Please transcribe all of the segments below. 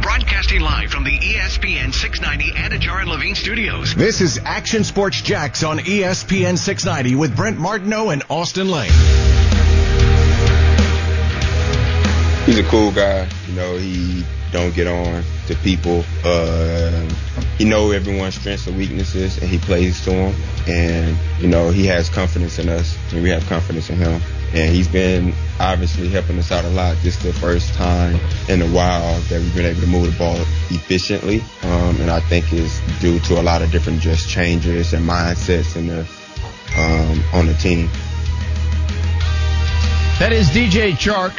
Broadcasting live from the ESPN 690 Anajar and Levine studios. This is Action Sports Jax on ESPN 690 with Brent Martineau and Austen Lane. He's a cool guy. You know, he don't get on to people. Uh, he know everyone's strengths and weaknesses, and he plays to them. And you know, he has confidence in us, and we have confidence in him. And he's been obviously helping us out a lot. This is the first time in a while that we've been able to move the ball efficiently, um, and I think is due to a lot of different just changes and mindsets in the um, on the team. That is DJ Chark.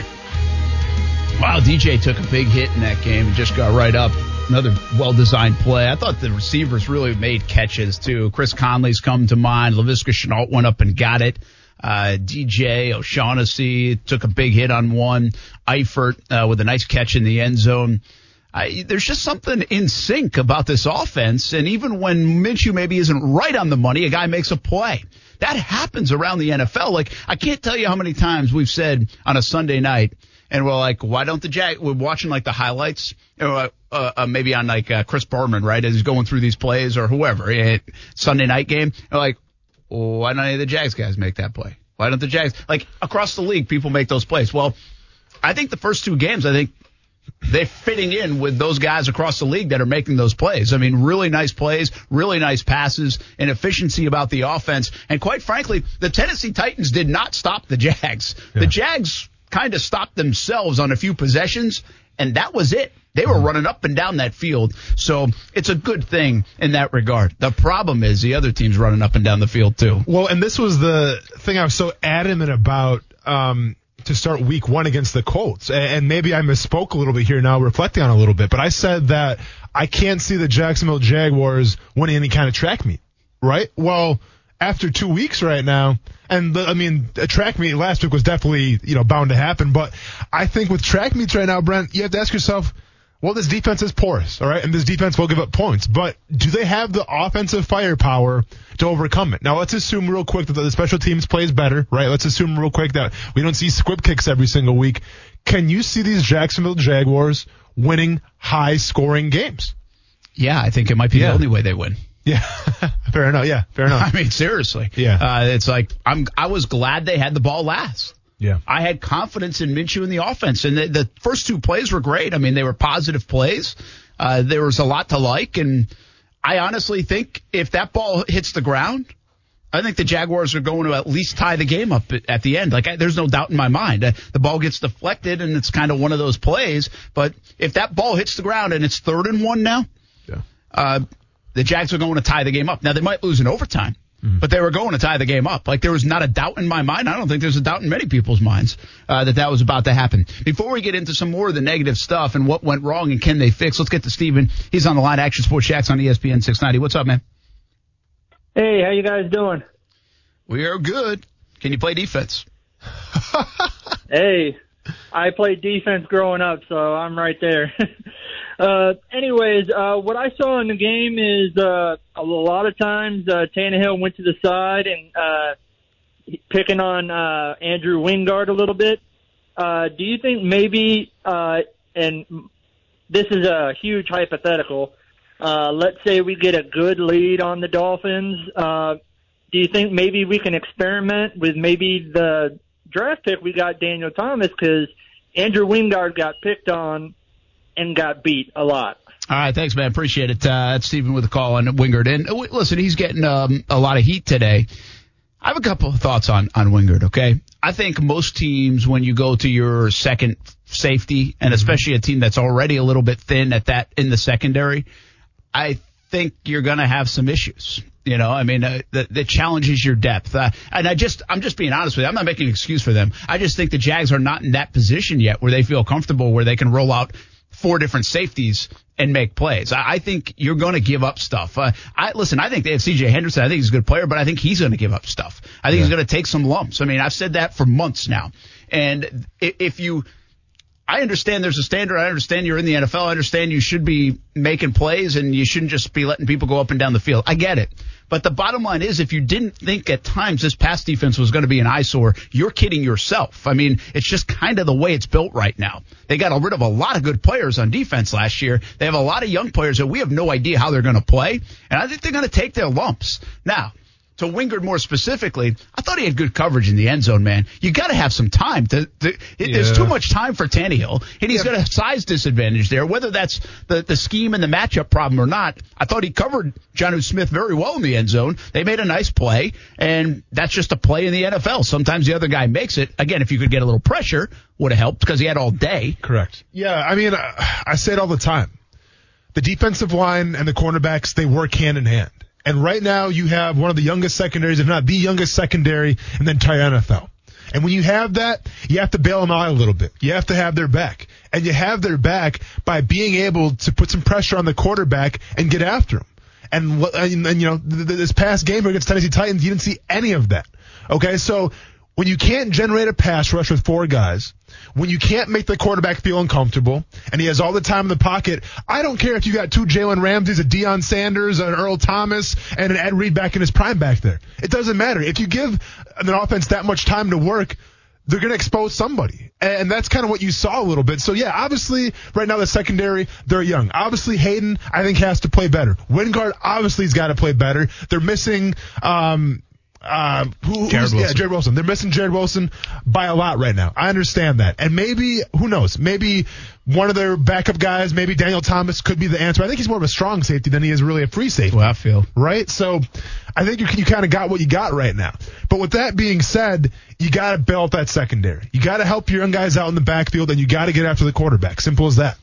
Wow, DJ took a big hit in that game and just got right up. Another well designed play. I thought the receivers really made catches too. Chris Conley's come to mind. Laviska Shenault went up and got it. Uh, DJ O'Shaughnessy took a big hit on one. Eifert uh, with a nice catch in the end zone. There's just something in sync about this offense. And even when Minshew maybe isn't right on the money, a guy makes a play. That happens around the NFL. Like, I can't tell you how many times we've said on a Sunday night, and we're like, why don't the Jag, we're watching like the highlights, or, uh, uh, maybe on like, uh, Chris Berman, right, as he's going through these plays or whoever, eh, Sunday night game, like, why don't any of the Jags guys make that play? Why don't the Jags, like, across the league, people make those plays? Well, I think the first two games, I think they're fitting in with those guys across the league that are making those plays. I mean, really nice plays, really nice passes, and efficiency about the offense. And quite frankly, the Tennessee Titans did not stop the Jags. Yeah. The Jags kind of stopped themselves on a few possessions, and that was it. They were running up and down that field. So it's a good thing in that regard. The problem is the other team's running up and down the field too. Well, and this was the thing I was so adamant about um, to start week one against the Colts. And maybe I misspoke a little bit here now, reflecting on a little bit, but I said that I can't see the Jacksonville Jaguars winning any kind of track meet, right? Well, after two weeks right now, and the, I mean, a track meet last week was definitely, you know, bound to happen, but I think with track meets right now, Brent, you have to ask yourself, well, this defense is porous, all right, and this defense will give up points. But do they have the offensive firepower to overcome it? Now, let's assume real quick that the special teams plays better, right? Let's assume real quick that we don't see squib kicks every single week. Can you see these Jacksonville Jaguars winning high scoring games? Yeah, I think it might be Yeah. the only way they win. Yeah, fair enough. Yeah, fair enough. I mean, seriously. Yeah. Uh, it's like I'm. I was glad they had the ball last. Yeah. I had confidence in Minshew in the offense, and the, the first two plays were great. I mean, they were positive plays. Uh, there was a lot to like, and I honestly think if that ball hits the ground, I think the Jaguars are going to at least tie the game up at, the end. Like, I, there's no doubt in my mind. Uh, the ball gets deflected, and it's kind of one of those plays. But if that ball hits the ground and it's third and one now, Yeah. uh, the Jags are going to tie the game up. Now they might lose in overtime, but they were going to tie the game up. Like there was not a doubt in my mind. I don't think there's a doubt in many people's minds uh, that that was about to happen. Before we get into some more of the negative stuff and what went wrong and can they fix, let's get to Steven. He's on the line. Action Sports Jax on ESPN 690. What's up, man? Hey, how you guys doing? We are good. Can you play defense? Hey, I played defense growing up, so I'm right there. uh, anyways, uh, what I saw in the game is uh, a lot of times uh, Tannehill went to the side and uh, picking on uh, Andrew Wingard a little bit. Uh, do you think maybe, uh, and this is a huge hypothetical, uh, let's say we get a good lead on the Dolphins. Uh, do you think maybe we can experiment with maybe the draft pick we got Daniel Thomas because Andrew Wingard got picked on and got beat a lot. All right, thanks, man. Appreciate it. Uh, that's Stephen with a call on Wingard. And uh, listen, he's getting um, a lot of heat today. I have a couple of thoughts on on Wingard. Okay, I think most teams, when you go to your second safety, and especially a team that's already a little bit thin at that in the secondary, I think you're going to have some issues. You know, I mean, uh, that, that challenges your depth. Uh, and I just, I'm just being honest with you. I'm not making an excuse for them. I just think the Jags are not in that position yet where they feel comfortable, where they can roll out four different safeties and make plays. I, I think you're going to give up stuff. Uh, I listen. I think they have C.J. Henderson. I think he's a good player, but I think he's going to give up stuff. I think yeah. he's going to take some lumps. I mean, I've said that for months now. And if you I understand there's a standard. I understand you're in the NFL. I understand you should be making plays and you shouldn't just be letting people go up and down the field. I get it. But the bottom line is if you didn't think at times this pass defense was going to be an eyesore, you're kidding yourself. I mean, it's just kind of the way it's built right now. They got rid of a lot of good players on defense last year. They have a lot of young players that we have no idea how they're going to play. And I think they're going to take their lumps. Now, to Wingard more specifically, I thought he had good coverage in the end zone, man. You got to have some time. To, to yeah. There's too much time for Tannehill, and he's yeah. got a size disadvantage there. Whether that's the, the scheme and the matchup problem or not, I thought he covered Jonnu Smith very well in the end zone. They made a nice play, and that's just a play in the NFL. Sometimes the other guy makes it. Again, if you could get a little pressure, would have helped because he had all day. Correct. Yeah, I mean, I say it all the time. The defensive line and the cornerbacks, they work hand in hand. And right now you have one of the youngest secondaries, if not the youngest secondary and then entire NFL. And when you have that, you have to bail them out a little bit. You have to have their back. And you have their back by being able to put some pressure on the quarterback and get after him. And, and, and you know, this past game against Tennessee Titans, you didn't see any of that. Okay, so when you can't generate a pass rush with four guys, when you can't make the quarterback feel uncomfortable, and he has all the time in the pocket, I don't care if you got two Jalen Ramseys, a Deion Sanders, an Earl Thomas, and an Ed Reed back in his prime back there. It doesn't matter. If you give an offense that much time to work, they're going to expose somebody. And that's kind of what you saw a little bit. So yeah, obviously right now the secondary, they're young. Obviously Hayden, I think has to play better. Wingard obviously has got to play better. They're missing, um, uh, who, Jarrod Wilson. Yeah, Jarrod Wilson. They're missing Jarrod Wilson by a lot right now. I understand that. And maybe, who knows, maybe one of their backup guys, maybe Daniel Thomas could be the answer. I think he's more of a strong safety than he is really a free safety. Well, I feel. Right? So I think you, you kind of got what you got right now. But with that being said, you got to build that secondary. You got to help your young guys out in the backfield and you got to get after the quarterback. Simple as that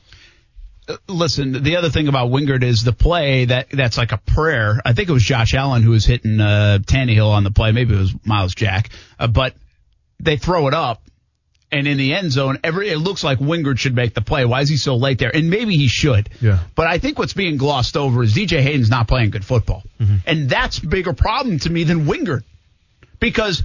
listen, the other thing about Wingard is the play that that's like a prayer. I think it was Josh Allen who was hitting uh, Tannehill on the play. Maybe it was Myles Jack, uh, but they throw it up. And in the end zone, every it looks like Wingard should make the play. Why is he so late there? And maybe he should. Yeah. But I think what's being glossed over is DJ Hayden's not playing good football, mm-hmm. and that's a bigger problem to me than Wingard, because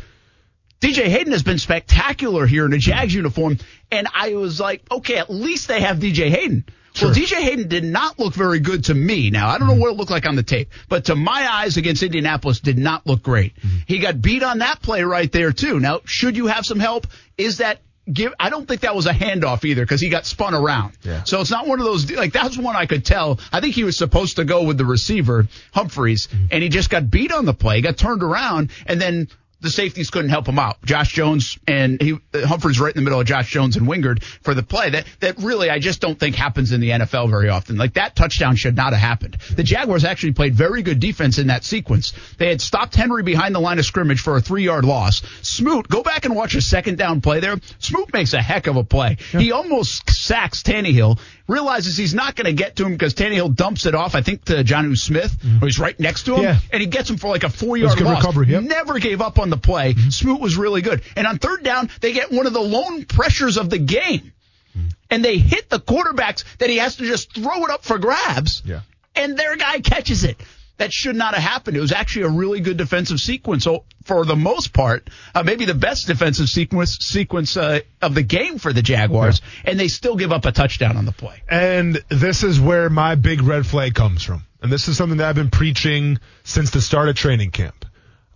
DJ Hayden has been spectacular here in a Jags uniform, and I was like, okay, at least they have DJ Hayden. Sure. Well, DJ Hayden did not look very good to me. Now, I don't know mm-hmm. what it looked like on the tape, but to my eyes against Indianapolis did not look great. Mm-hmm. He got beat on that play right there too. Now, should you have some help? Is that give I don't think that was a handoff either because he got spun around. Yeah. So it's not one of those like that's one I could tell. I think he was supposed to go with the receiver Humphries mm-hmm. and he just got beat on the play, got turned around and then the safeties couldn't help him out. Josh Jones and he, Humphries right in the middle of Josh Jones and Wingard for the play that, that really I just don't think happens in the NFL very often. Like that touchdown should not have happened. The Jaguars actually played very good defense in that sequence. They had stopped Henry behind the line of scrimmage for a three yard loss. Smoot, go back and watch a second down play there. Smoot makes a heck of a play. Yeah. He almost sacks Tannehill realizes he's not going to get to him because Tannehill dumps it off, I think, to Jonnu Smith, mm-hmm. who's right next to him, yeah. and he gets him for like a four yard loss. Recovery, yep. Never gave up on the play. Mm-hmm. Smoot was really good. And on third down, they get one of the lone pressures of the game. Mm-hmm. And they hit the quarterbacks that he has to just throw it up for grabs. Yeah. And their guy catches it that should not have happened. It was actually a really good defensive sequence. So for the most part, uh, maybe the best defensive sequence sequence uh, of the game for the Jaguars, yeah. and they still give up a touchdown on the play. And this is where my big red flag comes from. And this is something that I've been preaching since the start of training camp.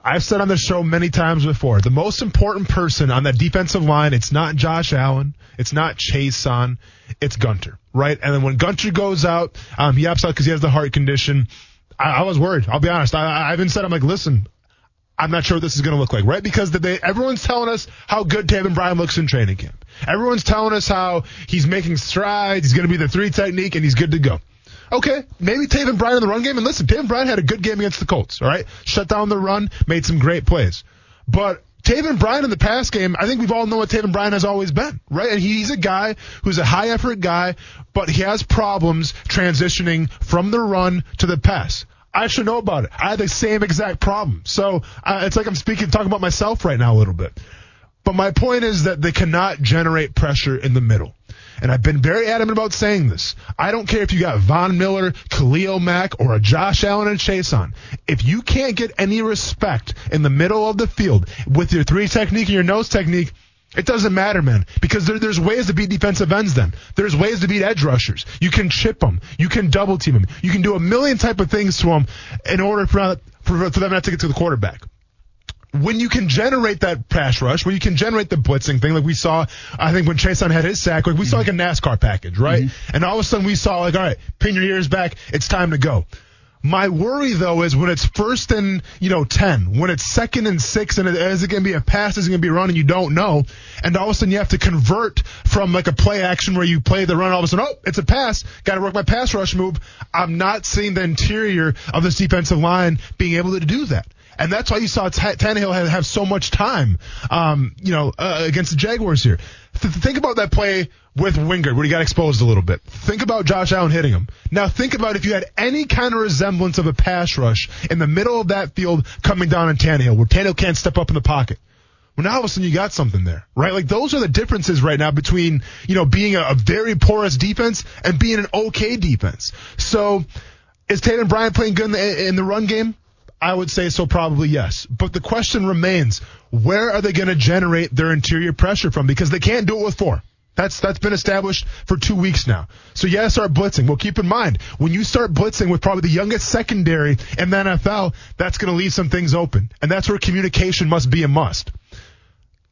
I've said on the show many times before, the most important person on that defensive line, it's not Josh Allen, it's not Chaisson, it's Gunter, right? And then when Gunter goes out, um, he opts out because he has the heart condition. I, I was worried. I'll be honest. I, I even said, I'm like, listen, I'm not sure what this is going to look like, right? Because they, everyone's telling us how good Taven Bryan looks in training camp. Everyone's telling us how he's making strides. He's going to be the three technique and he's good to go. Okay, maybe Taven Bryan in the run game. And listen, Taven Bryan had a good game against the Colts, all right? Shut down the run, made some great plays. But Taven Bryan in the pass game, I think we've all known what Taven Bryan has always been, right? And he's a guy who's a high effort guy, but he has problems transitioning from the run to the pass. I should know about it. I had the same exact problem. So uh, it's like I'm speaking, talking about myself right now a little bit. But my point is that they cannot generate pressure in the middle. And I've been very adamant about saying this. I don't care if you got Von Miller, Khalil Mack, or a Josh Allen and Chaisson. If you can't get any respect in the middle of the field with your three technique and your nose technique, it doesn't matter, man, because there, there's ways to beat defensive ends. Then there's ways to beat edge rushers. You can chip them, you can double team them, you can do a million type of things to them in order for, for, for them not to get to the quarterback when you can generate that pass rush, when you can generate the blitzing thing, like we saw, I think when Chaisson had his sack, like we mm-hmm. saw like a NASCAR package, right? Mm-hmm. And all of a sudden we saw like, all right, pin your ears back, it's time to go. My worry though is when it's first and you know ten, when it's second and six, and it, is it going to be a pass? Is it going to be a run? And you don't know, and all of a sudden you have to convert from like a play action where you play the run. All of a sudden, oh, it's a pass. Got to work my pass rush move. I'm not seeing the interior of this defensive line being able to do that and that's why you saw T- Tannehill have, have so much time, um, you know, uh, against the Jaguars here. Th- think about that play with Wingard where he got exposed a little bit. Think about Josh Allen hitting him. Now think about if you had any kind of resemblance of a pass rush in the middle of that field coming down on Tannehill, where Tannehill can't step up in the pocket. Well, now all of a sudden you got something there, right? Like those are the differences right now between, you know, being a, a very porous defense and being an okay defense. So is Taven Bryan playing good in the, in the run game? I would say so, probably yes. But the question remains, where are they going to generate their interior pressure from? Because they can't do it with four. That's that's been established for two weeks now. So yeah, start blitzing. Well, keep in mind when you start blitzing with probably the youngest secondary in the NFL, that's going to leave some things open, and that's where communication must be a must.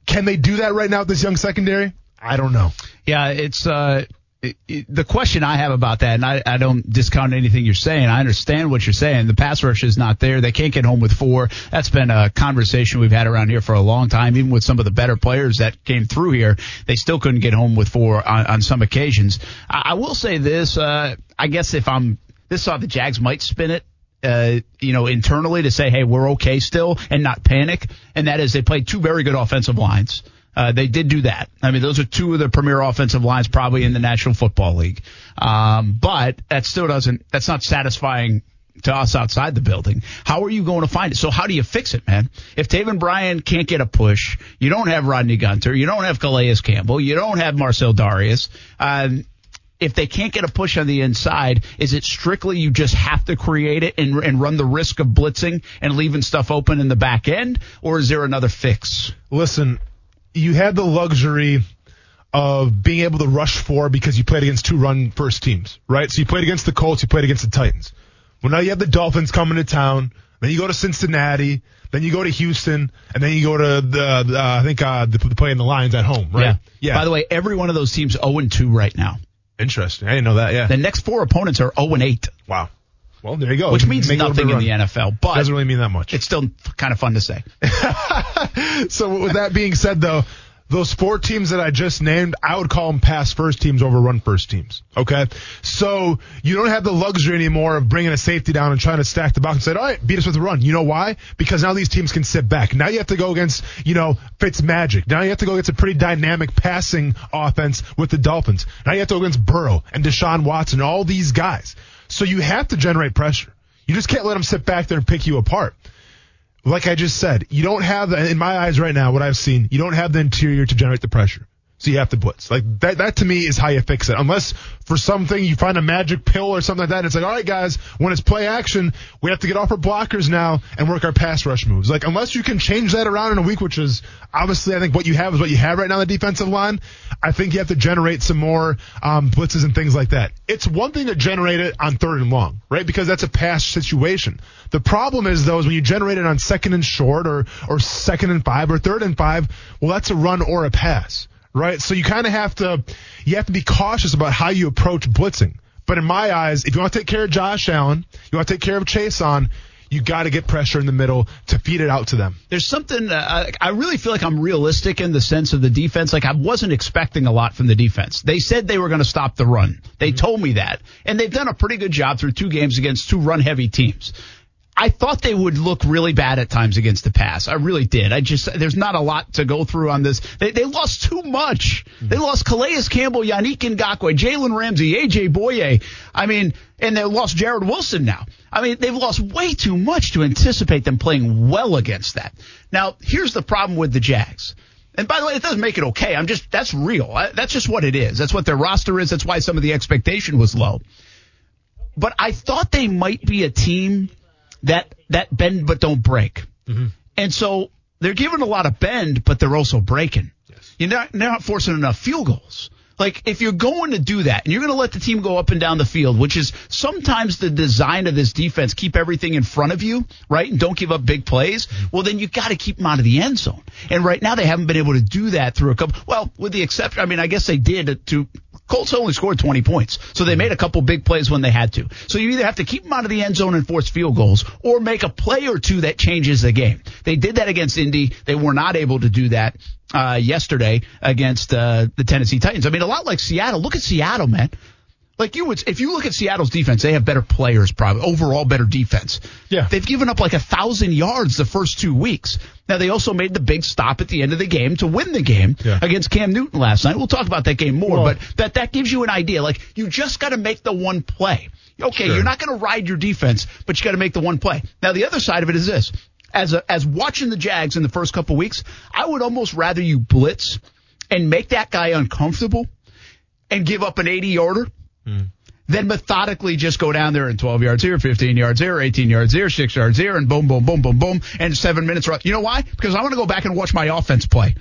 Can they do that right now with this young secondary? I don't know. Yeah, it's uh, the question I have about that, and I, I, don't discount anything you're saying. I understand what you're saying. The pass rush is not there. They can't get home with four. That's been a conversation we've had around here for a long time. Even with some of the better players that came through here, they still couldn't get home with four on, on some occasions. I, I, will say this. Uh, I guess if I'm this saw the Jags might spin it uh, you know, internally to say, hey, we're okay still and not panic. And that is they played two very good offensive lines. Uh, they did do that. I mean, those are two of the premier offensive lines probably in the National Football League. Um, but that still doesn't, that's not satisfying to us outside the building. How are you going to find it? So how do you fix it, man? If Taven Bryan can't get a push, you don't have Rodney Gunter, you don't have Calais Campbell, you don't have Marcell Dareus. Um, if they can't get a push on the inside, is it strictly you just have to create it and, and run the risk of blitzing and leaving stuff open in the back end, or is there another fix? Listen, you had the luxury of being able to rush four because you played against two run first teams, right? So you played against the Colts, you played against the Titans. Well, now you have the Dolphins coming to town. Then you go to Cincinnati. Then you go to Houston, and then you go to the, the uh, I think uh, the, the play in the Lions at home, right? Yeah. yeah. By the way, every one of those teams 0 2 right now. Interesting. I didn't know that. Yeah. The next four opponents are 0 8. Wow. Well, there you go. Which means Make nothing in the NFL, but doesn't really mean that much. It's still kind of fun to say. so with that being said, though, those four teams that I just named, I would call them pass first teams over run first teams. Okay. So you don't have the luxury anymore of bringing a safety down and trying to stack the box and say, all right, beat us with a run. You know why? Because now these teams can sit back. Now you have to go against, you know, Fitz Magic. Now you have to go against a pretty dynamic passing offense with the Dolphins. Now you have to go against Burrow and Deshaun Watson, all these guys. So you have to generate pressure. You just can't let them sit back there and pick you apart like I just said, you don't have, in my eyes right now, what I've seen, you don't have the interior to generate the pressure. So you have to blitz. Like that, that to me is how you fix it. Unless for something you find a magic pill or something like that. And it's like, all right, guys, when it's play action, we have to get off our blockers now and work our pass rush moves. Like unless you can change that around in a week, which is obviously I think what you have is what you have right now on the defensive line. I think you have to generate some more um, blitzes and things like that. It's one thing to generate it on third and long, right? Because that's a pass situation. The problem is though is when you generate it on second and short or or second and five or third and five, well that's a run or a pass right? So you kind of have to you have to be cautious about how you approach blitzing. But in my eyes, if you want to take care of Josh Allen, you want to take care of Chaisson, you got to get pressure in the middle to feed it out to them. There's something uh, I really feel like I'm realistic in the sense of the defense. Like I wasn't expecting a lot from the defense. They said they were going to stop the run. They mm-hmm. told me that, and they've done a pretty good job through two games against two run heavy teams. I thought they would look really bad at times against the pass. I really did. I just there's not a lot to go through on this. They, they lost too much. Mm-hmm. They lost Calais Campbell, Yannick Ngakoue, Jalen Ramsey, AJ Bouye. I mean, and they lost Jarrod Wilson now. I mean, they've lost way too much to anticipate them playing well against that. Now, here's the problem with the Jags. And by the way, it doesn't make it okay. I'm just that's real. I, that's just what it is. That's what their roster is. That's why some of the expectation was low. But I thought they might be a team that that bend but don't break. Mm-hmm. And so they're giving a lot of bend, but they're also breaking. You're not, they're not forcing enough field goals. Like if you're going to do that and you're going to let the team go up and down the field, which is sometimes the design of this defense, keep everything in front of you, right? And don't give up big plays. Well, then you've got to keep them out of the end zone. And right now they haven't been able to do that through a couple, well, with the exception, I mean, I guess they did to, Colts only scored 20 points. So they made a couple big plays when they had to. So you either have to keep them out of the end zone and force field goals or make a play or two that changes the game. They did that against Indy. They were not able to do that uh, yesterday against uh, the Tennessee Titans. I mean, a lot like Seattle. Look at Seattle, man. Like you would, if you look at Seattle's defense, they have better players, probably overall better defense. Yeah. They've given up like a thousand yards the first two weeks. Now they also made the big stop at the end of the game to win the game Yeah. against Cam Newton last night. We'll talk about that game more, Well- but that that gives you an idea. Like you just got to make the one play. Okay, Sure. you're not going to ride your defense, but you got to make the one play. Now the other side of it is this: as a, as watching the Jags in the first couple weeks, I would almost rather you blitz and make that guy uncomfortable and give up an 80 yarder then methodically just go down there and 12 yards here, 15 yards here, 18 yards here, 6 yards here, and boom, boom, boom, boom, boom, and seven minutes. You know why? Because I want to go back and watch my offense play.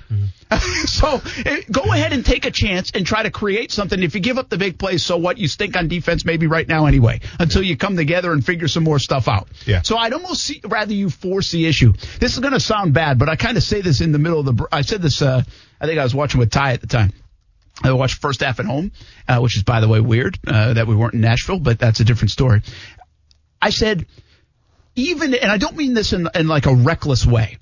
so eh, go ahead and take a chance and try to create something. If you give up the big plays, so what? You stink on defense maybe right now anyway, until you come together and figure some more stuff out. Yeah. So I'd almost see, rather you force the issue. This is going to sound bad, but I kind of say this in the middle of the. I said this. Uh, I think I was watching with Ty at the time. I watched first half at home, uh, which is by the way weird uh, that we weren't in Nashville, but that's a different story. I said, even, and I don't mean this in, in like a reckless way,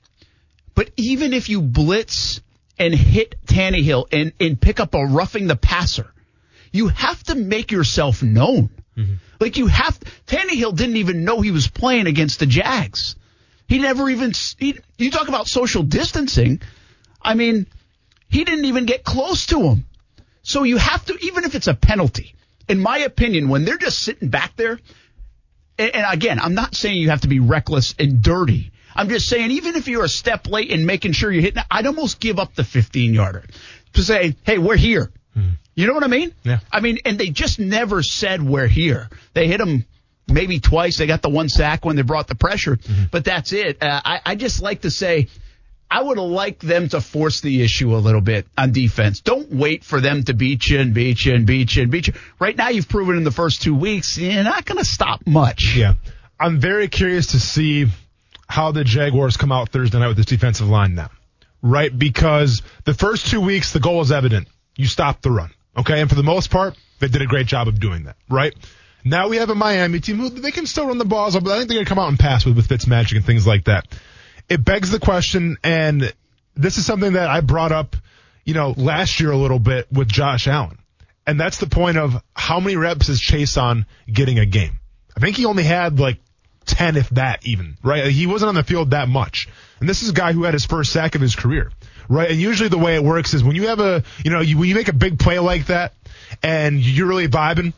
but even if you blitz and hit Tannehill and, and pick up a roughing the passer, you have to make yourself known. Like you have, Tannehill didn't even know he was playing against the Jags. He never even, he, you talk about social distancing. I mean, he didn't even get close to him. So you have to, even if it's a penalty, in my opinion, when they're just sitting back there, and, and again, I'm not saying you have to be reckless and dirty. I'm just saying, even if you're a step late in making sure you're hitting, I'd almost give up the 15 yarder to say, hey, we're here. You know what I mean? Yeah. I mean, and they just never said we're here. They hit him maybe twice. They got the one sack when they brought the pressure, but that's it. Uh, I, I just like to say, I would like them to force the issue a little bit on defense. Don't wait for them to beat you and beat you and beat you and beat you. Right now, you've proven in the first two weeks, you're not going to stop much. Yeah. I'm very curious to see how the Jaguars come out Thursday night with this defensive line now. Right? Because the first two weeks, the goal is evident. You stop the run. Okay. And for the most part, they did a great job of doing that. Right? Now we have a Miami team who they can still run the balls, but I think they're going to come out and pass with, with Fitzmagic and things like that. It begs the question, and this is something that I brought up, you know, last year a little bit with Josh Allen. And that's the point of how many reps is Chaisson getting a game? I think he only had like 10, if that even, right? He wasn't on the field that much. And this is a guy who had his first sack of his career, right? And usually the way it works is when you have a, you know, you, when you make a big play like that and you're really vibing,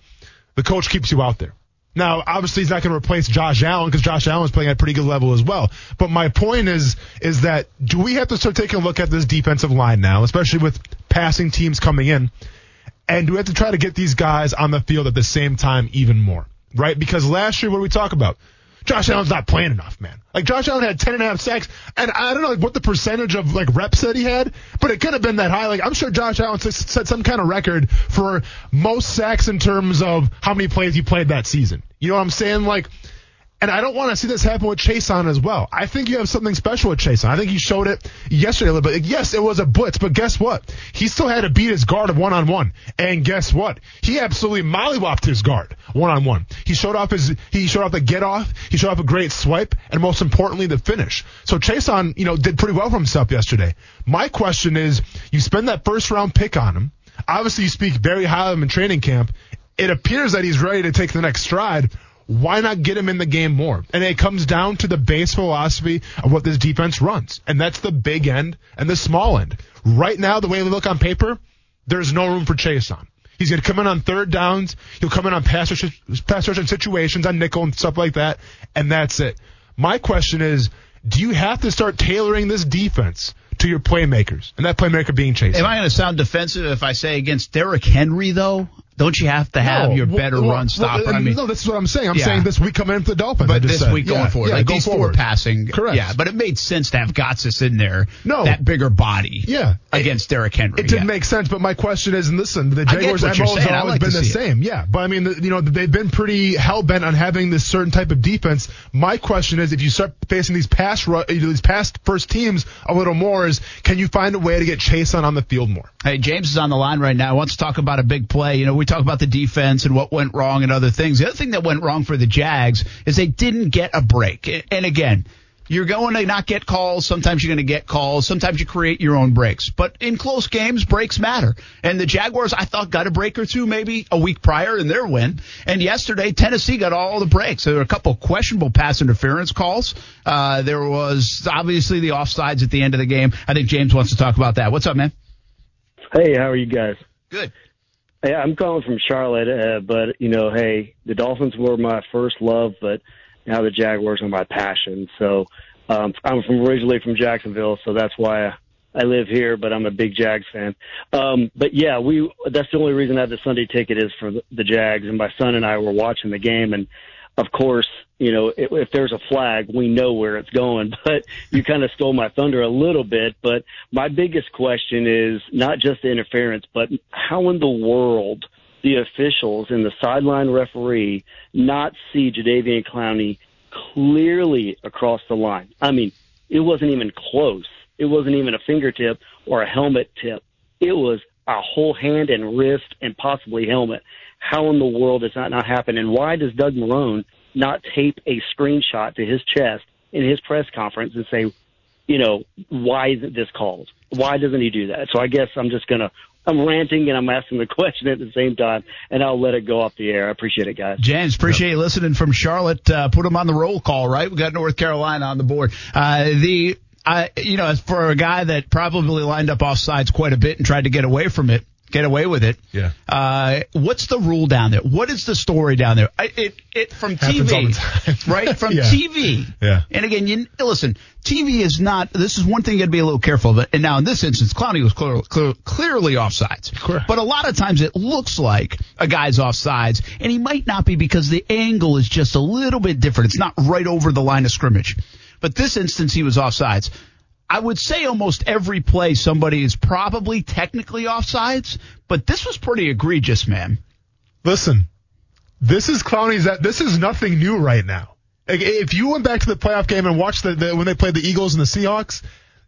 the coach keeps you out there. Now, obviously, he's not going to replace Josh Allen because Josh Allen is playing at a pretty good level as well. But my point is, is that do we have to start taking a look at this defensive line now, especially with passing teams coming in? And do we have to try to get these guys on the field at the same time even more? Right? Because last year, what did we talk about? Josh Allen's not playing enough, man. Like Josh Allen had ten and a half sacks, and I don't know like, what the percentage of like reps that he had, but it could have been that high. Like I'm sure Josh Allen set some kind of record for most sacks in terms of how many plays he played that season. You know what I'm saying? Like, and I don't want to see this happen with Chaisson as well. I think you have something special with Chaisson. I think he showed it yesterday a little bit. Yes, it was a blitz, but guess what? He still had to beat his guard of one on one. And guess what? He absolutely mollywopped his guard one on one. He showed off his, he showed off the get off. He showed off a great swipe and most importantly, the finish. So Chaisson, you know, did pretty well for himself yesterday. My question is, you spend that first round pick on him. Obviously you speak very highly of him in training camp. It appears that he's ready to take the next stride why not get him in the game more? And it comes down to the base philosophy of what this defense runs. And that's the big end and the small end. Right now, the way we look on paper, there's no room for Chaisson. He's going to come in on third downs. He'll come in on pass rush, pass rush situations on nickel and stuff like that. And that's it. My question is, do you have to start tailoring this defense to your playmakers? And that playmaker being Chase. Am I going to sound defensive if I say against Derrick Henry though? Don't you have to have No, your better well, run stopper? well, I mean, no, this is what I'm saying. I'm Yeah. saying this week coming into the Dolphins. But this said. week going Yeah, forward, yeah, like go these four forward. passing, Correct. Yeah, but it made sense to have Gotsis in there. No. that bigger body. Yeah. against Derrick Henry. It didn't make sense, but my question is, and listen, the Jaguars' MO has always like been the see it. same. Yeah, but I mean, the, you know, they've been pretty hell bent on having this certain type of defense. My question is, if you start facing these pass these past first teams a little more, is can you find a way to get Chaisson on the field more? Hey, James is on the line right now. Wants to talk about a big play. You know, we talk about the defense and what went wrong and other things. The other thing that went wrong for the Jags is they didn't get a break. And again, you're going to not get calls. Sometimes you're going to get calls. Sometimes you create your own breaks. But in close games, breaks matter. And the Jaguars, I thought, got a break or two maybe a week prior in their win. And yesterday, Tennessee got all the breaks. There were a couple of questionable pass interference calls. Uh, there was obviously the offsides at the end of the game. I think James wants to talk about that. What's up, man? Hey, how are you guys? Good. Hey, I'm calling from Charlotte, uh, but you know, hey, the Dolphins were my first love, but now the Jaguars are my passion. So um, I'm from originally from Jacksonville, so that's why I, I live here. But I'm a big Jags fan. Um, but yeah, we that's the only reason I have the Sunday ticket is for the, the Jags, and my son and I were watching the game, and of course, you know, if, if there's a flag, we know where it's going. But you kind of stole my thunder a little bit. But my biggest question is not just the interference, but how in the world the officials and the sideline referee not see Jadeveon Clowney clearly across the line? I mean, it wasn't even close. It wasn't even a fingertip or a helmet tip. It was a whole hand and wrist and possibly helmet. How in the world does that not happen? And why does Doug Marrone not tape a screenshot to his chest in his press conference and say, you know, why isn't this called? Why doesn't he do that? So I guess I'm just gonna I'm ranting and I'm asking the question at the same time, and I'll let it go off the air. I appreciate it, guys. James, appreciate you listening from Charlotte. Uh, put him on the roll call, right? We got North Carolina on the board. Uh, the, uh, you know, for a guy that probably lined up off sides quite a bit and tried to get away from it, get away with it. Yeah. Uh, what's the rule down there? What is the story down there? I, it, it from Happens TV, right? From Yeah. TV. Yeah. And again, you listen. TV is not. This is one thing you got to be a little careful of. And now in this instance, Clowney was clear, clear, clearly offsides. Correct. But a lot of times it looks like a guy's offsides, and he might not be because the angle is just a little bit different. It's not right over the line of scrimmage. But this instance, he was offsides. I would say almost every play somebody is probably technically offsides, but this was pretty egregious, man. Listen, this is Clowney's. That this is nothing new right now. If you went back to the playoff game and watched the, the when they played the Eagles and the Seahawks,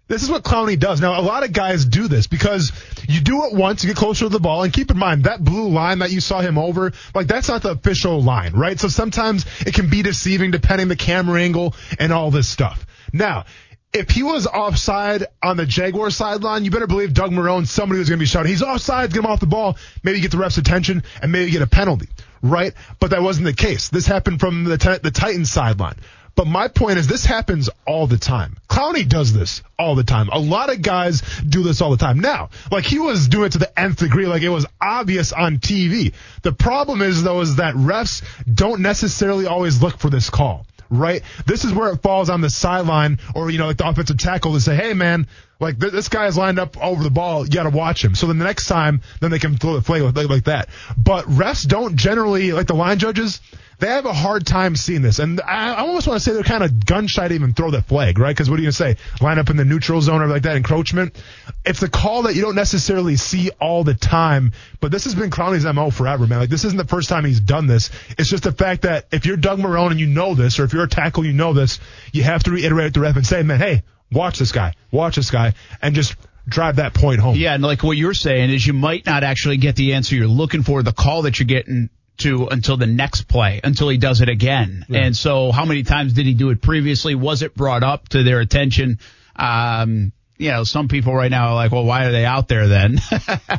this is what Clowney does. Now, a lot of guys do this because you do it once, you get closer to the ball, and keep in mind that blue line that you saw him over, like that's not the official line, right? So sometimes it can be deceiving depending the camera angle and all this stuff. Now, if he was offside on the Jaguar sideline, you better believe Doug Marrone, somebody was going to be shouting, he's offside, get him off the ball, maybe get the ref's attention, and maybe get a penalty, right? But that wasn't the case. This happened from the, t- the Titans sideline. But my point is, this happens all the time. Clowney does this all the time. A lot of guys do this all the time. Now, like he was doing it to the nth degree, like it was obvious on TV. The problem is, though, is that refs don't necessarily always look for this call right? This is where it falls on the sideline or, you know, like the offensive tackle to say, hey, man, like th- this guy is lined up over the ball. You got to watch him. So then the next time, then they can throw the flag like, like that. But refs don't generally, like the line judges, they have a hard time seeing this. And I, I almost want to say they're kind of gun shy to even throw the flag, right? Because what are you to say? Line up in the neutral zone or like that encroachment? It's a call that you don't necessarily see all the time, but this has been Clowney's MO forever, man. Like this isn't the first time he's done this. It's just the fact that if you're Doug Marrone and you know this, or if you're a tackle, you know this, you have to reiterate to the ref and say, man, hey, watch this guy, watch this guy, and just drive that point home. Yeah, and like what you're saying is you might not actually get the answer you're looking for, the call that you're getting to until the next play, until he does it again. And so how many times did he do it previously? Was it brought up to their attention? Um, you know, some people right now are like, well, why are they out there then?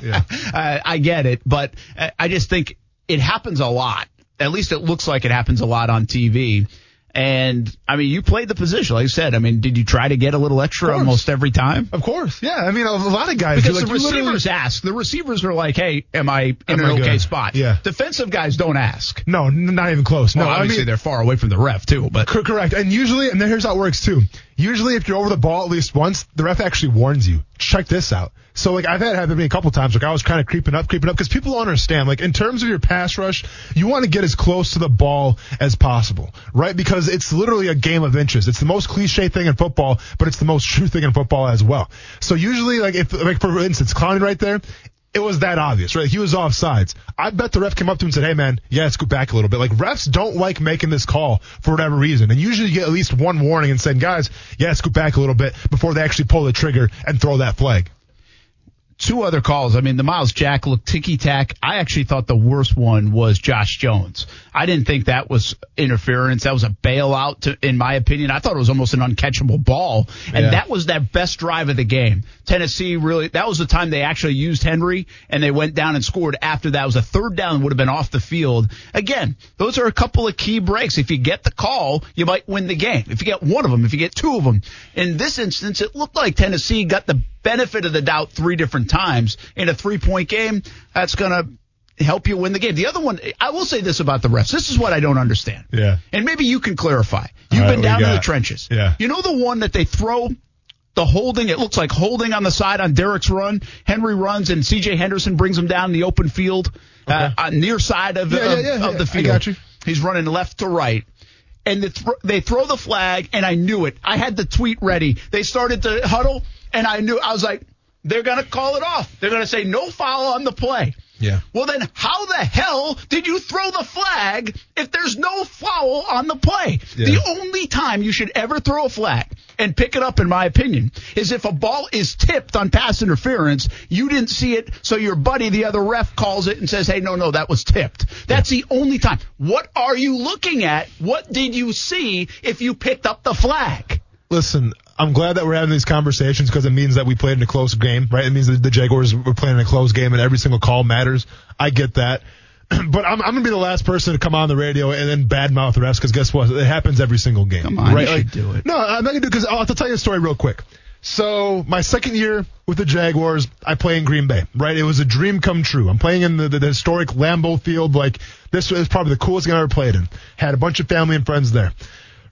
Yeah. I, I get it, but I just think it happens a lot. At least it looks like it happens a lot on TV. And I mean, you played the position, like I said. I mean, did you try to get a little extra almost every time? Of course. Yeah. I mean, a, lot of guys do. Because Like, the receivers ask. The receivers are like, hey, am I in Am an I okay good? spot? Yeah. Defensive guys don't ask. No, n- not even close. No, well, I obviously mean, they're far away from the ref too, but cor- correct. And usually, and then here's how it works too. Usually, if you're over the ball at least once, the ref actually warns you. Check this out. So, like, I've had happen to me a couple times. Like, I was kind of creeping up, creeping up, because people don't understand. Like, in terms of your pass rush, you want to get as close to the ball as possible, right? Because it's literally a game of inches. It's the most cliche thing in football, but it's the most true thing in football as well. So usually, like, if, like, for instance, Clowney right there, it was that obvious, right? He was off sides. I bet the ref came up to him and said, Hey man, yeah, scoot back a little bit. Like refs don't like making this call for whatever reason. And usually you get at least one warning and saying, guys, yeah, scoot back a little bit before they actually pull the trigger and throw that flag two other calls. I mean, the Myles Jack looked ticky tack. I actually thought the worst one was Josh Jones. I didn't think that was interference. That was a bailout, to, in my opinion. I thought it was almost an uncatchable ball, and yeah. that was their best drive of the game. Tennessee really. That was the time they actually used Henry, and they went down and scored. After that, it was a third down, would have been off the field. Again, those are a couple of key breaks. If you get the call, you might win the game. If you get one of them, if you get two of them. In this instance, it looked like Tennessee got the benefit of the doubt three different times in a three point game, that's going to help you win the game. The other one, I will say this about the refs. This is what I don't understand. Yeah. And maybe you can clarify. You've right, been down in the trenches. Yeah. You know the one that they throw the holding, it looks like holding on the side on Derrick's run. Henry runs and CJ Henderson brings him down in the open field, uh, okay. uh, on near side of, yeah, of, yeah, yeah, of the field. I got you. He's running left to right and the th- they throw the flag, and I knew it. I had the tweet ready. They started to huddle, and I knew I was like, they're going to call it off. They're going to say no foul on the play. Yeah. Well, then how the hell did you throw the flag if there's no foul on the play? Yeah. The only time you should ever throw a flag and pick it up, in my opinion, is if a ball is tipped on pass interference. You didn't see it, so your buddy, the other ref, calls it and says, hey, no, no, that was tipped. That's yeah. the only time. What are you looking at? What did you see if you picked up the flag? Listen, I'm glad that we're having these conversations because it means that we played in a close game, right? It means that the Jaguars were playing in a close game and every single call matters. I get that. But I'm, I'm going to be the last person to come on the radio and then badmouth the refs because guess what? It happens every single game. Come on, right? you like, do it. No, I'm not going to do it because I'll have to tell you a story real quick. So my second year with the Jaguars, I play in Green Bay, right? It was a dream come true. I'm playing in the, the, the historic Lambeau Field. Like this was probably the coolest game I ever played in. Had a bunch of family and friends there.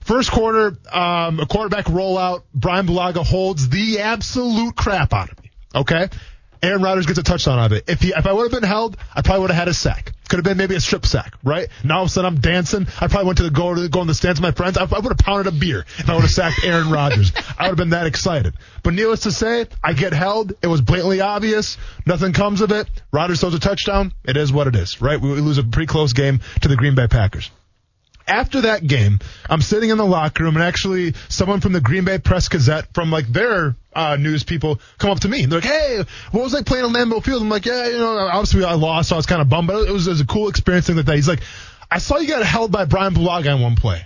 First quarter, um, a quarterback rollout. Brian Bulaga holds the absolute crap out of me. Okay. Aaron Rodgers gets a touchdown out of it. If he, if I would have been held, I probably would have had a sack. Could have been maybe a strip sack, right? Now all of a sudden I'm dancing. I probably went to the go to go in the stands with my friends. I, I would have pounded a beer if I would have sacked Aaron Rodgers. I would have been that excited. But needless to say, I get held. It was blatantly obvious. Nothing comes of it. Rodgers throws a touchdown. It is what it is, right? We, we lose a pretty close game to the Green Bay Packers after that game, I'm sitting in the locker room and actually someone from the Green Bay Press Gazette from like their uh, news people come up to me. They're like, "Hey, what was like playing on Lambeau Field?" I'm like, "Yeah, you know, obviously I lost, so I was kind of bummed, but it was, it was a cool experience thing like that." He's like, "I saw you got held by Brian Bulaga on one play."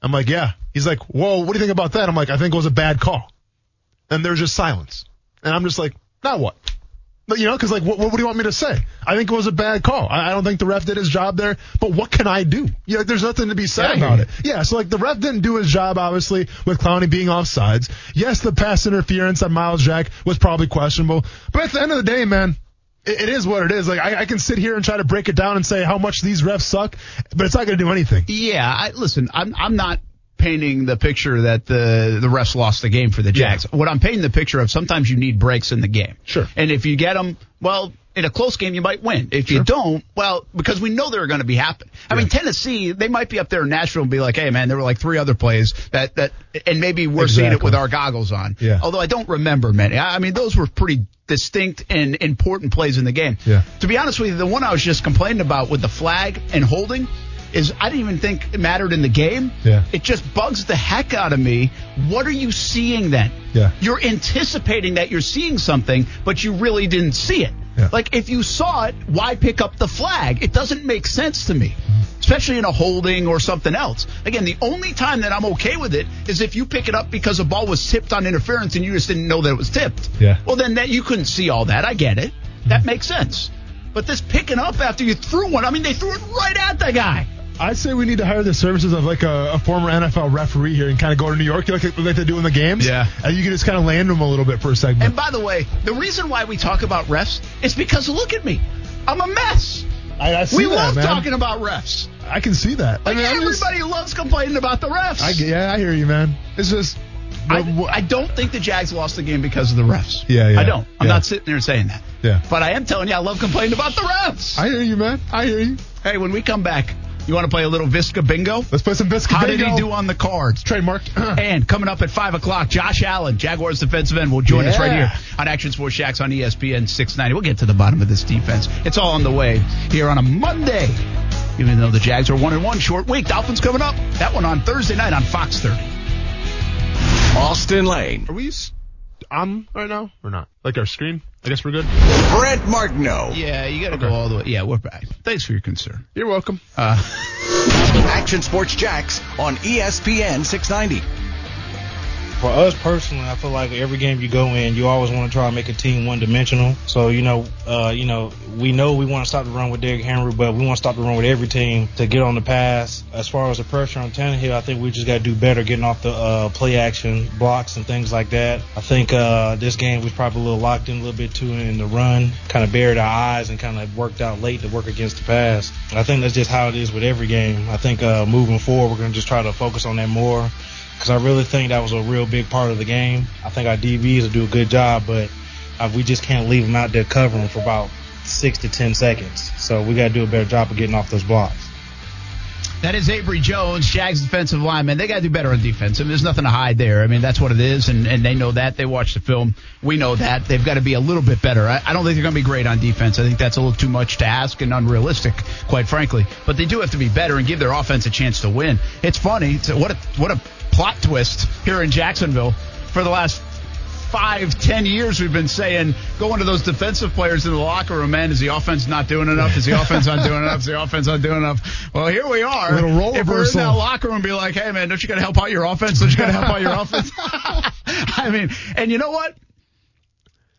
I'm like, "Yeah." He's like, "Whoa, what do you think about that?" I'm like, "I think it was a bad call." And there's just silence, and I'm just like, "Now what?" But, you know, because like, what, what, do you want me to say? I think it was a bad call. I, I, don't think the ref did his job there. But what can I do? You know, there's nothing to be said yeah, about it. Yeah, so like the ref didn't do his job, obviously, with Clowney being off sides. Yes, the pass interference on Myles Jack was probably questionable. But at the end of the day, man, it, it is what it is. Like I, I, can sit here and try to break it down and say how much these refs suck, but it's not going to do anything. Yeah, I, listen, I'm I'm not painting the picture that the the refs lost the game for the Jags. Yeah. What I'm painting the picture of sometimes you need breaks in the game. Sure. And if you get them, well, in a close game you might win. If sure. you don't, well, because we know they're going to be happening. I yeah. mean, Tennessee, they might be up there in Nashville and be like, "Hey, man, there were like three other plays that that," and maybe we're exactly. seeing it with our goggles on. Yeah. Although I don't remember many. I mean, those were pretty distinct and important plays in the game. Yeah. To be honest with you, the one I was just complaining about with the flag and holding is I didn't even think it mattered in the game. Yeah. It just bugs the heck out of me. What are you seeing then? Yeah. You're anticipating that you're seeing something, but you really didn't see it. Yeah. Like if you saw it, why pick up the flag? It doesn't make sense to me. Mm-hmm. Especially in a holding or something else. Again, the only time that I'm okay with it is if you pick it up because a ball was tipped on interference and you just didn't know that it was tipped. Yeah. Well, then that you couldn't see all that. I get it. That mm-hmm. makes sense. But this picking up after you threw one, I mean, they threw it right at the guy. I'd say we need to hire the services of like a, a former NFL referee here and kind of go to New York like, like they do in the games. Yeah. And you can just kind of land them a little bit for a segment. And by the way, the reason why we talk about refs is because look at me. I'm a mess. I, I we that, love man. talking about refs. I can see that. Like I mean, everybody just, loves complaining about the refs. I, yeah, I hear you, man. It's just I, What- what- I don't think the Jags lost the game because of the refs. Yeah, yeah, I don't. I'm yeah. not sitting there saying that. Yeah. But I am telling you, I love complaining about the refs. I hear you, man. I hear you. hey, when we come back, you want to play a little Visca bingo? Let's play some biscuit. How did he do on the cards? Trademarked. And coming up at 5 o'clock, Josh Allen, Jaguars defensive end, will join us right here on Action Sports Jax on ESPN 690. We'll get to the bottom of this defense. It's all on the way here on a Monday. Even though the Jags are 1 and 1 short week, Dolphins coming up. That one on Thursday night on Fox 30. Austen Lane, Are we s- on right now or not? Like our screen? I guess we're good. Brent Martineau. Yeah, you got to go all the way. Yeah, we're back. Thanks for your concern. You're welcome. Uh, Action Sports Jax on ESPN 690. For us personally, I feel like every game you go in, you always want to try and make a team one dimensional. So you know, uh, you know, we know we want to stop the run with Derrick Henry, but we want to stop the run with every team to get on the pass. As far as the pressure on Tannehill, I think we just got to do better getting off the uh, play action blocks and things like that. I think uh, this game was probably a little locked in a little bit too in the run, kind of buried our eyes and kind of worked out late to work against the pass. I think that's just how it is with every game. I think uh, moving forward, we're going to just try to focus on that more because I really think that was a real big part of the game. I think our DBs will do a good job, but uh, we just can't leave them out there covering for about six to ten seconds. So we got to do a better job of getting off those blocks. That is Abry Jones, Jags defensive lineman. They got to do better on defense. I mean, there's nothing to hide there. I mean, that's what it is, and, and they know that. They watch the film. We know that. They've got to be a little bit better. I, I don't think they're going to be great on defense. I think that's a little too much to ask and unrealistic, quite frankly. But they do have to be better and give their offense a chance to win. It's funny. It's what a what a plot twist here in Jacksonville for the last five, ten years we've been saying going to those defensive players in the locker room, man, is the offense not doing enough? Is the offense not doing enough? Is the offense not doing enough? Well, here we are. Little role if we're in that locker room, be like, hey man, don't you got to help out your offense? Don't you got to help out your offense? I mean, and you know what?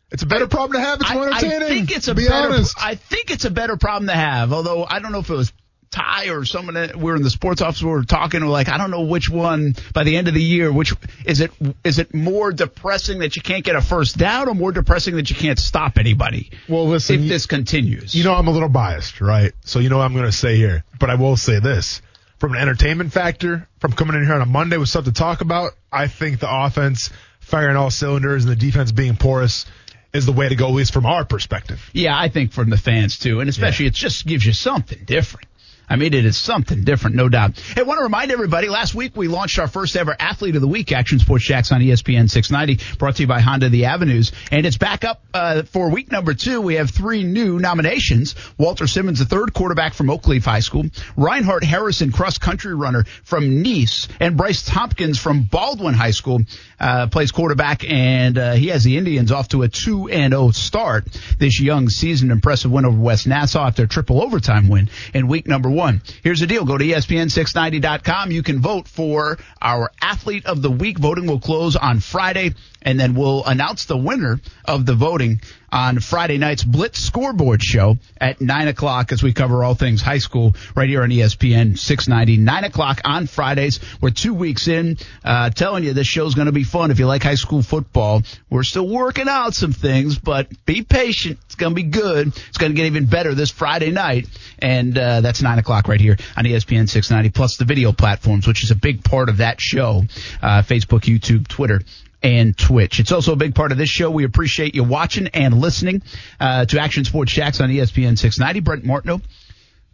It's a better problem to have. It's more I, entertaining. I think it's a be better. honest. I think it's a better problem to have. Although I don't know if it was Ty or someone that we're in the sports office. We were talking. We're like, I don't know which one. By the end of the year, which is it? Is it more depressing that you can't get a first down, or more depressing that you can't stop anybody? well, listen. if this continues, You know, I'm a little biased, right? So you know what I'm going to say here, but I will say this. From an entertainment factor, from coming in here on a Monday with stuff to talk about, I think the offense firing all cylinders and the defense being porous is the way to go, at least from our perspective. Yeah, I think from the fans too, and especially it just gives you something different. I mean, it is something different, no doubt. Hey, I want to remind everybody, last week we launched our first ever Athlete of the Week, Action Sports Jax on ESPN 690, brought to you by Honda The Avenues. And it's back up uh, for week number two. We have three new nominations. Walter Simmons, the third quarterback from Oakleaf High School. Reinhardt Harrison, cross-country runner from Nease. And Bryce Tompkins from Baldwin High School, uh, plays quarterback, and uh, he has the Indians off to a 2 and 0 start this young season. Impressive win over West Nassau after a triple overtime win in week number one. Here's the deal. Go to E ESPN690.com. You can vote for our athlete of the week. Voting will close on Friday, and then we'll announce the winner of the voting on Friday night's Blitz scoreboard show at 9 o'clock as we cover all things high school right here on ESPN 690. 9 o'clock on Fridays. We're two weeks in. Uh, telling you this show's going to be fun if you like high school football. We're still working out some things, but be patient. It's going to be good. It's going to get even better this Friday night. And uh, that's 9 o'clock right here on ESPN 690, plus the video platforms, which is a big part of that show. Uh, Facebook, YouTube, Twitter and Twitch. It's also a big part of this show. We appreciate you watching and listening uh, to Action Sports Jax on ESPN 690. Brent Martineau,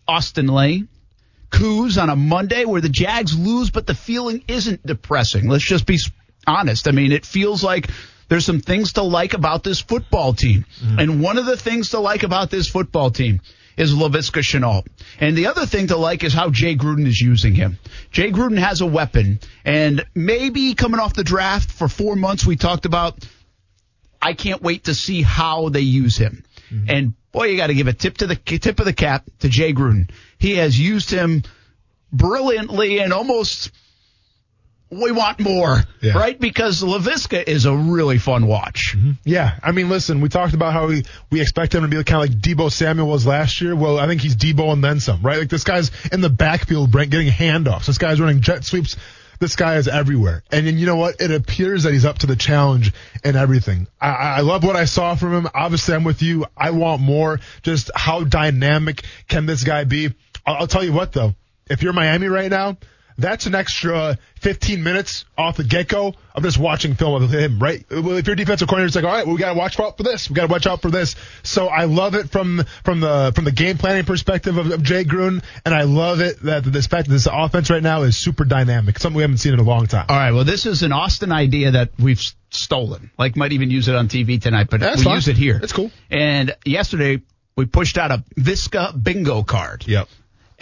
Austen Lane, Coos on a Monday where the Jags lose, but the feeling isn't depressing. Let's just be honest. I mean, it feels like there's some things to like about this football team. And one of the things to like about this football team is Laviska Shenault. And the other thing to like is how Jay Gruden is using him. Jay Gruden has a weapon, and maybe coming off the draft for four months, we talked about I can't wait to see how they use him. Mm-hmm. And boy, you got to give a tip to the tip of the cap to Jay Gruden. He has used him brilliantly and almost we want more, Yeah. right? Because Laviska is a really fun watch. Mm-hmm. Yeah, I mean, listen, we talked about how we, we expect him to be kind of like Deebo Samuel was last year. Well, I think he's Deebo and then some, right? Like this guy's in the backfield, Brent, getting handoffs. This guy's running jet sweeps. This guy is everywhere. And then you know what? It appears that he's up to the challenge and everything. I, I love what I saw from him. Obviously, I'm with you. I want more. Just how dynamic can this guy be? I'll, I'll tell you what though. If you're Miami right now, that's an extra 15 minutes off the get go of just watching film of him, right? Well, If you're defensive coordinator, is like, all right, well, we got to watch out for this. We got to watch out for this. So I love it from from the from the game planning perspective of, of Jay Gruden, and I love it that this fact that this offense right now is super dynamic, something we haven't seen in a long time. All right. Well, this is an Austin idea that we've stolen. Like, might even use it on TV tonight, but That's we fine. use it here. That's cool. And yesterday we pushed out a Visca bingo card. Yep.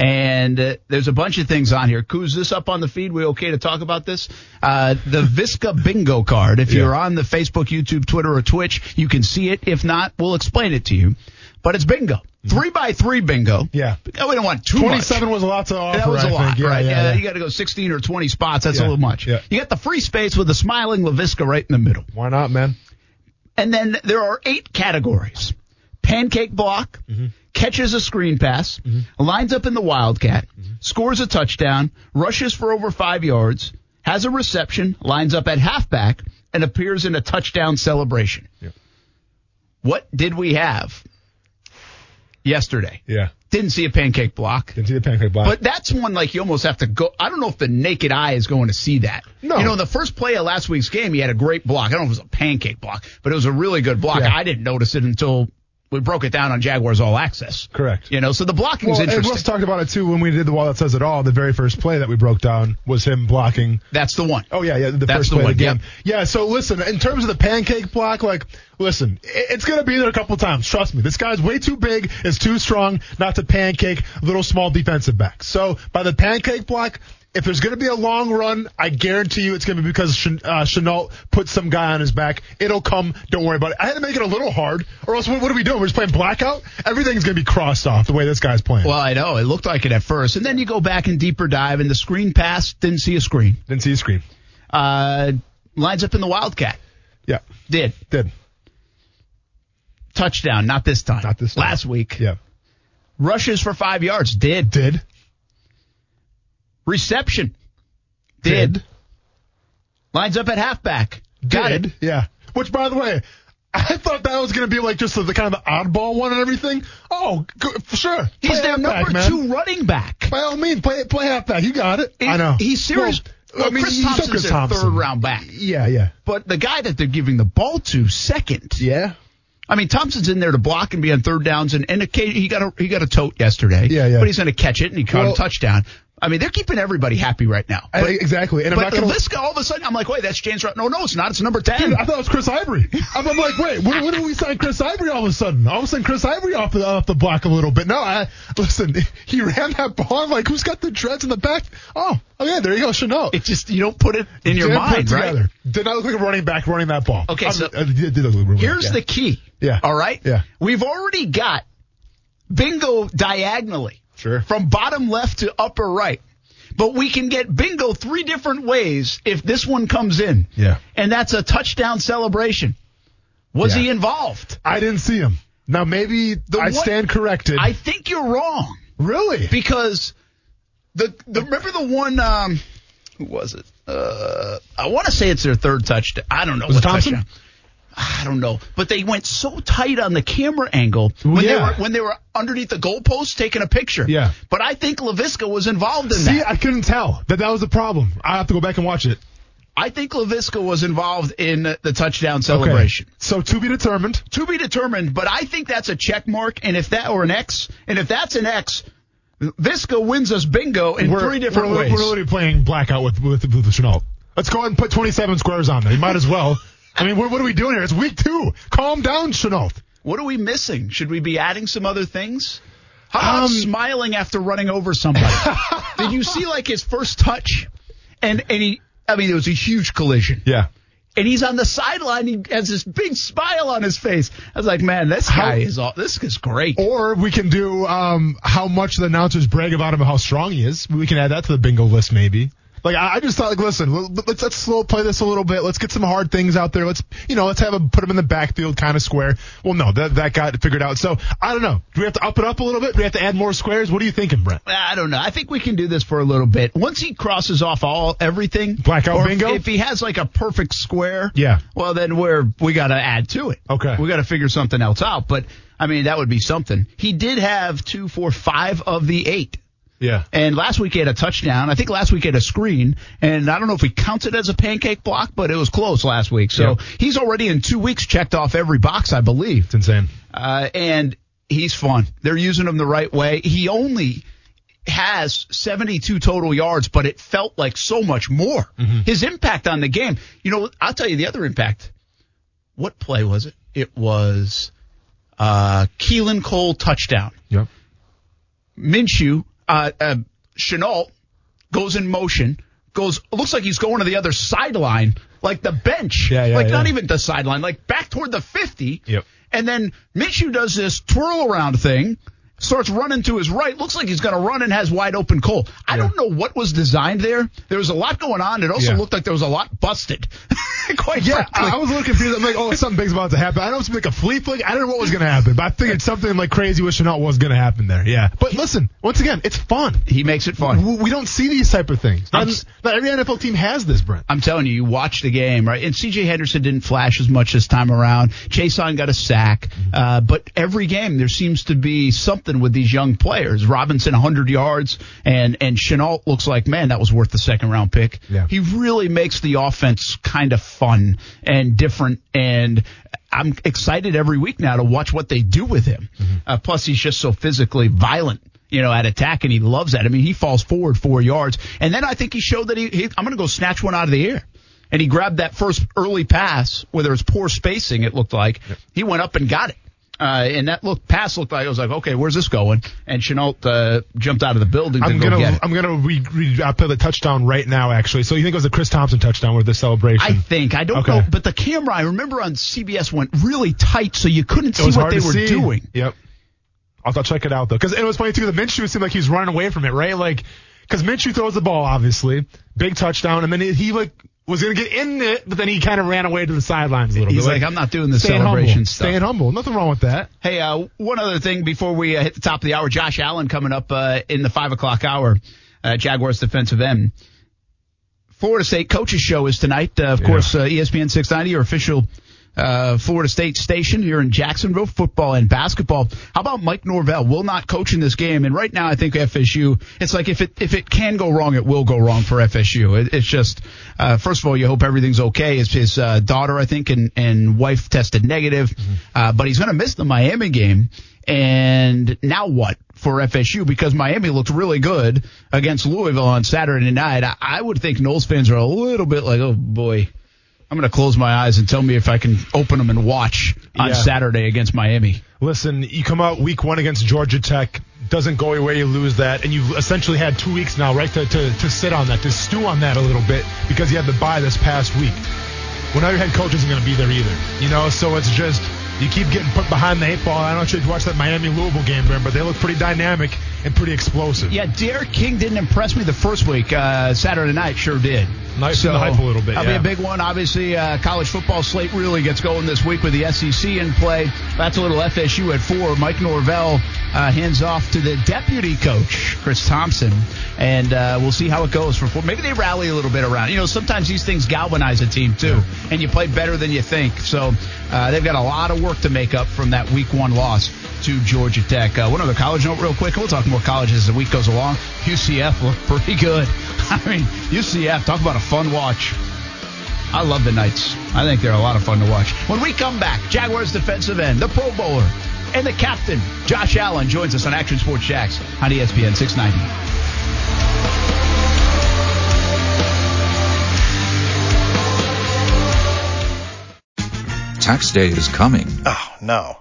And uh, there's a bunch of things on here. Who's this up on the feed? We okay to talk about this? Uh, the Visca bingo card. If Yeah. you're on the Facebook, YouTube, Twitter, or Twitch, you can see it. If not, we'll explain it to you. But it's bingo. Three by three bingo. Mm-hmm. Yeah. Oh, we don't want too much. 27 was a lot to offer. That was a I lot, think. Yeah, right? yeah, Yeah, yeah. you got to go 16 or 20 spots. That's a little much. yeah. You got the free space with the smiling Laviska right in the middle. Why not, man? And then there are eight categories. Pancake block, Mm-hmm. catches a screen pass, lines up in the Wildcat, Mm-hmm. scores a touchdown, rushes for over five yards, has a reception, lines up at halfback, and appears in a touchdown celebration. What did we have yesterday? Yeah. Didn't see a pancake block. Didn't see the pancake block. But that's one like you almost have to go. I don't know if the naked eye is going to see that. No. You know, in the first play of last week's game, he had a great block. I don't know if it was a pancake block, but it was a really good block. Yeah. I didn't notice it until we broke it down on Jaguars All Access. Correct. You know, so the blocking's Well, and interesting. Russ talked about it too when we did the wall that says it all. The very first play that we broke down was him blocking. That's the one. Oh yeah, yeah, the That's first the play one, of the game. yep. Yeah. So listen, in terms of the pancake block, like, listen, it's gonna be there a couple times. Trust me, this guy's way too big, is too strong not to pancake little small defensive backs. So by the pancake block. If there's going to be a long run, I guarantee you it's going to be because Ch- uh, Shenault put some guy on his back. It'll come. Don't worry about it. I had to make it a little hard, or else what, what are we doing? We're just playing blackout. Everything's going to be crossed off the way this guy's playing. Well, I know it looked like it at first, and then you go back and deeper dive, and the screen pass didn't see a screen. Didn't see a screen. Uh, lines up in the Wildcat. Yeah, Did did. touchdown? Not this time. Not this time. Last week. Yeah, Rushes for five yards. Did did. Reception. Did. Did. Lines up at halfback. Got did. it. Yeah. Which, by the way, I thought that was going to be like just the, the kind of the oddball one and everything. Oh, for sure. He's their number two running back. By all means, play play halfback. You got it. He- I know. He's serious. Well, Well, I mean, Chris Thompson's Chris their Thompson. third round back, Yeah, yeah, but the guy that they're giving the ball to second. yeah. I mean, Thompson's in there to block and be on third downs, and, and he got a he got a tote yesterday. Yeah, yeah. But he's going to catch it, and he caught Well- a touchdown. I mean, they're keeping everybody happy right now. I- But, exactly. And I'm but not going to. Laviska, all of a sudden, I'm like, wait, that's James. Rod- No, no, it's not. It's number ten. Dude, I thought it was Chris Ivory. I'm, I'm like, wait, when, when did we sign Chris Ivory all of a sudden? All of a sudden, Chris Ivory off the off the block a little bit. No, I listen. He ran that ball. I'm like, who's got the dreads in the back? Oh, oh yeah, there you go, Chanel. it just you don't put it in your mind, right? together. Did not look like a running back running that ball. Okay, I'm- so did- did look like Here's back, the key. Yeah. All right. Yeah. We've already got bingo diagonally. Sure. From bottom left to upper right. But we can get bingo three different ways if this one comes in. Yeah. And that's a touchdown celebration. Was Yeah. he involved? I didn't see him. Now maybe the I stand corrected. I think you're wrong really? because the the remember the one um who was it? Uh I want to say it's their third touchdown. I don't know Was what Thompson? touchdown. I don't know, but they went so tight on the camera angle when they were when they were underneath the goalpost taking a picture. Yeah. But I think Laviska was involved in See, that. See, I couldn't tell that that was the problem. I have to go back and watch it. I think Laviska was involved in the touchdown celebration. Okay. So to be determined. To be determined, but I think that's a check mark, and if that or an X, and if that's an X, Visca wins us bingo in we're, three different we're, ways. We're literally playing blackout with with, with the Shenault. Let's go ahead and put 27 squares on there. You might as well. I mean, what, what are we doing here? It's week two. Calm down, Shenault. What are we missing? Should we be adding some other things? How about Um, smiling after running over somebody? Did you see like his first touch? And and he, I mean, it was a huge collision. Yeah. And he's on the sideline. He has this big smile on his face. I was like, man, this guy is all. This is great. Or we can do um, how much the announcers brag about him and how strong he is. We can add that to the bingo list, maybe. Like I I just thought, like, listen, let's let's slow play this a little bit. Let's get some hard things out there. Let's you know, let's have him put him in the backfield, kind of square. Well, no, that that got figured out. So I don't know. Do we have to up it up a little bit? Do we have to add more squares? What are you thinking, Brent? Uh, I don't know. I think we can do this for a little bit. Once he crosses off all everything, Blackout bingo? If, he has like a perfect square, Yeah. Well, then we're we got to add to it. Okay. we got to figure something else out. But I mean, that would be something. He did have two, four, five of the eight. Yeah. And last week he had a touchdown. I think last week he had a screen. And I don't know if we counted as a pancake block, but it was close last week. So Yep. he's already in two weeks checked off every box, I believe. It's insane. Uh, and he's fun. They're using him the right way. He only has 72 total yards, but it felt like so much more. His impact on the game. You know, I'll tell you the other impact. What play was it? It was uh, Keelan Cole touchdown. Yep. Minshew, uh, uh, Shenault goes in motion, goes, looks like he's going to the other sideline, like the bench. Yeah, yeah, like not even the sideline, like back toward the 50. Yep. And then Minshew does this twirl around thing, starts running to his right, looks like he's going to run and has wide open Cole. I don't know what was designed there. There was a lot going on. It also Yeah. looked like there was a lot busted. Quite Yeah, frankly. I, was a little confused. I'm like, oh, something big's about to happen. I don't know it's like a flea flick. I don't know what was going to happen, but I figured something like crazy with Shenault was going to happen there. Yeah. But listen, once again, it's fun. he makes it fun. We, don't see these type of things. Not, not every NFL team has this, Brent. I'm telling you, you watch the game, right? And CJ Henderson didn't flash as much this time around. Chaisson got a sack. Uh, but every game there seems to be something with these young players. Robinson 100 yards and, and Shenault looks like, man, that was worth the second round pick. Yeah. He really makes the offense kind of fun and different and I'm excited every week now to watch what they do with him. Uh, plus he's just so physically violent you know, at attack, and he loves that. I mean, he falls forward four yards, and then I think he showed that he, he I'm going to go snatch one out of the air. And he grabbed that first early pass, where there was poor spacing, it looked like. He went up and got it. Uh, and that look pass looked like I was like, okay, where's this going? And Shenault uh, jumped out of the building I'm go gonna it. I'm gonna re, re, uh, play the touchdown right now. Actually, so you think it was a Chris Thompson touchdown with the celebration? I think I don't Okay. know, but the camera I remember on CBS went really tight, so you couldn't see what they were see. doing. Yep. I'll, I'll check it out though, because it was funny too. The Minshew seemed like he was running away from it, right? Like, because Minshew throws the ball, obviously, big touchdown, and then he, he like was gonna get in it, but then he kind of ran away to the sidelines a little He's bit. He's like, I'm not doing the staying celebration humble, stuff. Staying humble, nothing wrong with that. Hey, uh, one other thing before we uh, hit the top of the hour. Josh Allen coming up uh, in the five o'clock hour. Uh, Jaguars defensive end. Florida State coaches show is tonight. Uh, of Yeah. course, uh, ESPN 690, your official uh, Florida State station here in Jacksonville, football and basketball. How about Mike Norvell? Will not coach in this game, and right now I think FSU. It's like if it if it can go wrong, it will go wrong for FSU. It, it's just uh, first of all, you hope everything's okay. His his uh, daughter, I think, and and wife tested negative, uh, but he's going to miss the Miami game. And now what for FSU? Because Miami looked really good against Louisville on Saturday night. I, I would think Noles fans are a little bit like, oh boy, I'm going to close my eyes and tell me if I can open them and watch on Yeah. Saturday against Miami. Listen, you come out week one against Georgia Tech, doesn't go your way, you lose that, and you've essentially had two weeks now, right, to, to, to sit on that, to stew on that a little bit because you had the bye this past week. Well, now your head coach isn't going to be there either, you know, so it's just you keep getting put behind the eight ball. I don't know if you watched that Miami Louisville game, Ben, but they look pretty dynamic and pretty explosive. Yeah, D'Eriq King didn't impress me the first week. Uh, Saturday night sure did. Nice to hype a little bit, That'll yeah. be a big one. Obviously, uh, college football slate really gets going this week with the SEC in play. That's a little FSU at four. Mike Norvell uh, hands off to the deputy coach, Chris Thomsen, and uh, we'll see how it goes for four. Maybe they rally a little bit around. You know, sometimes these things galvanize a team too, and you play better than you think. So uh, they've got a lot of work to make up from that week one loss to Georgia Tech. Uh, one other college note, real quick. We'll talk more colleges as the week goes along. UCF looked pretty good. I mean, UCF, talk about a fun watch. I love the Knights. I think they're a lot of fun to watch. When we come back, Jaguars defensive end, the Pro Bowler, and the captain, Josh Allen, joins us on Action Sports Jax on ESPN 690. Tax day is coming. Oh, no.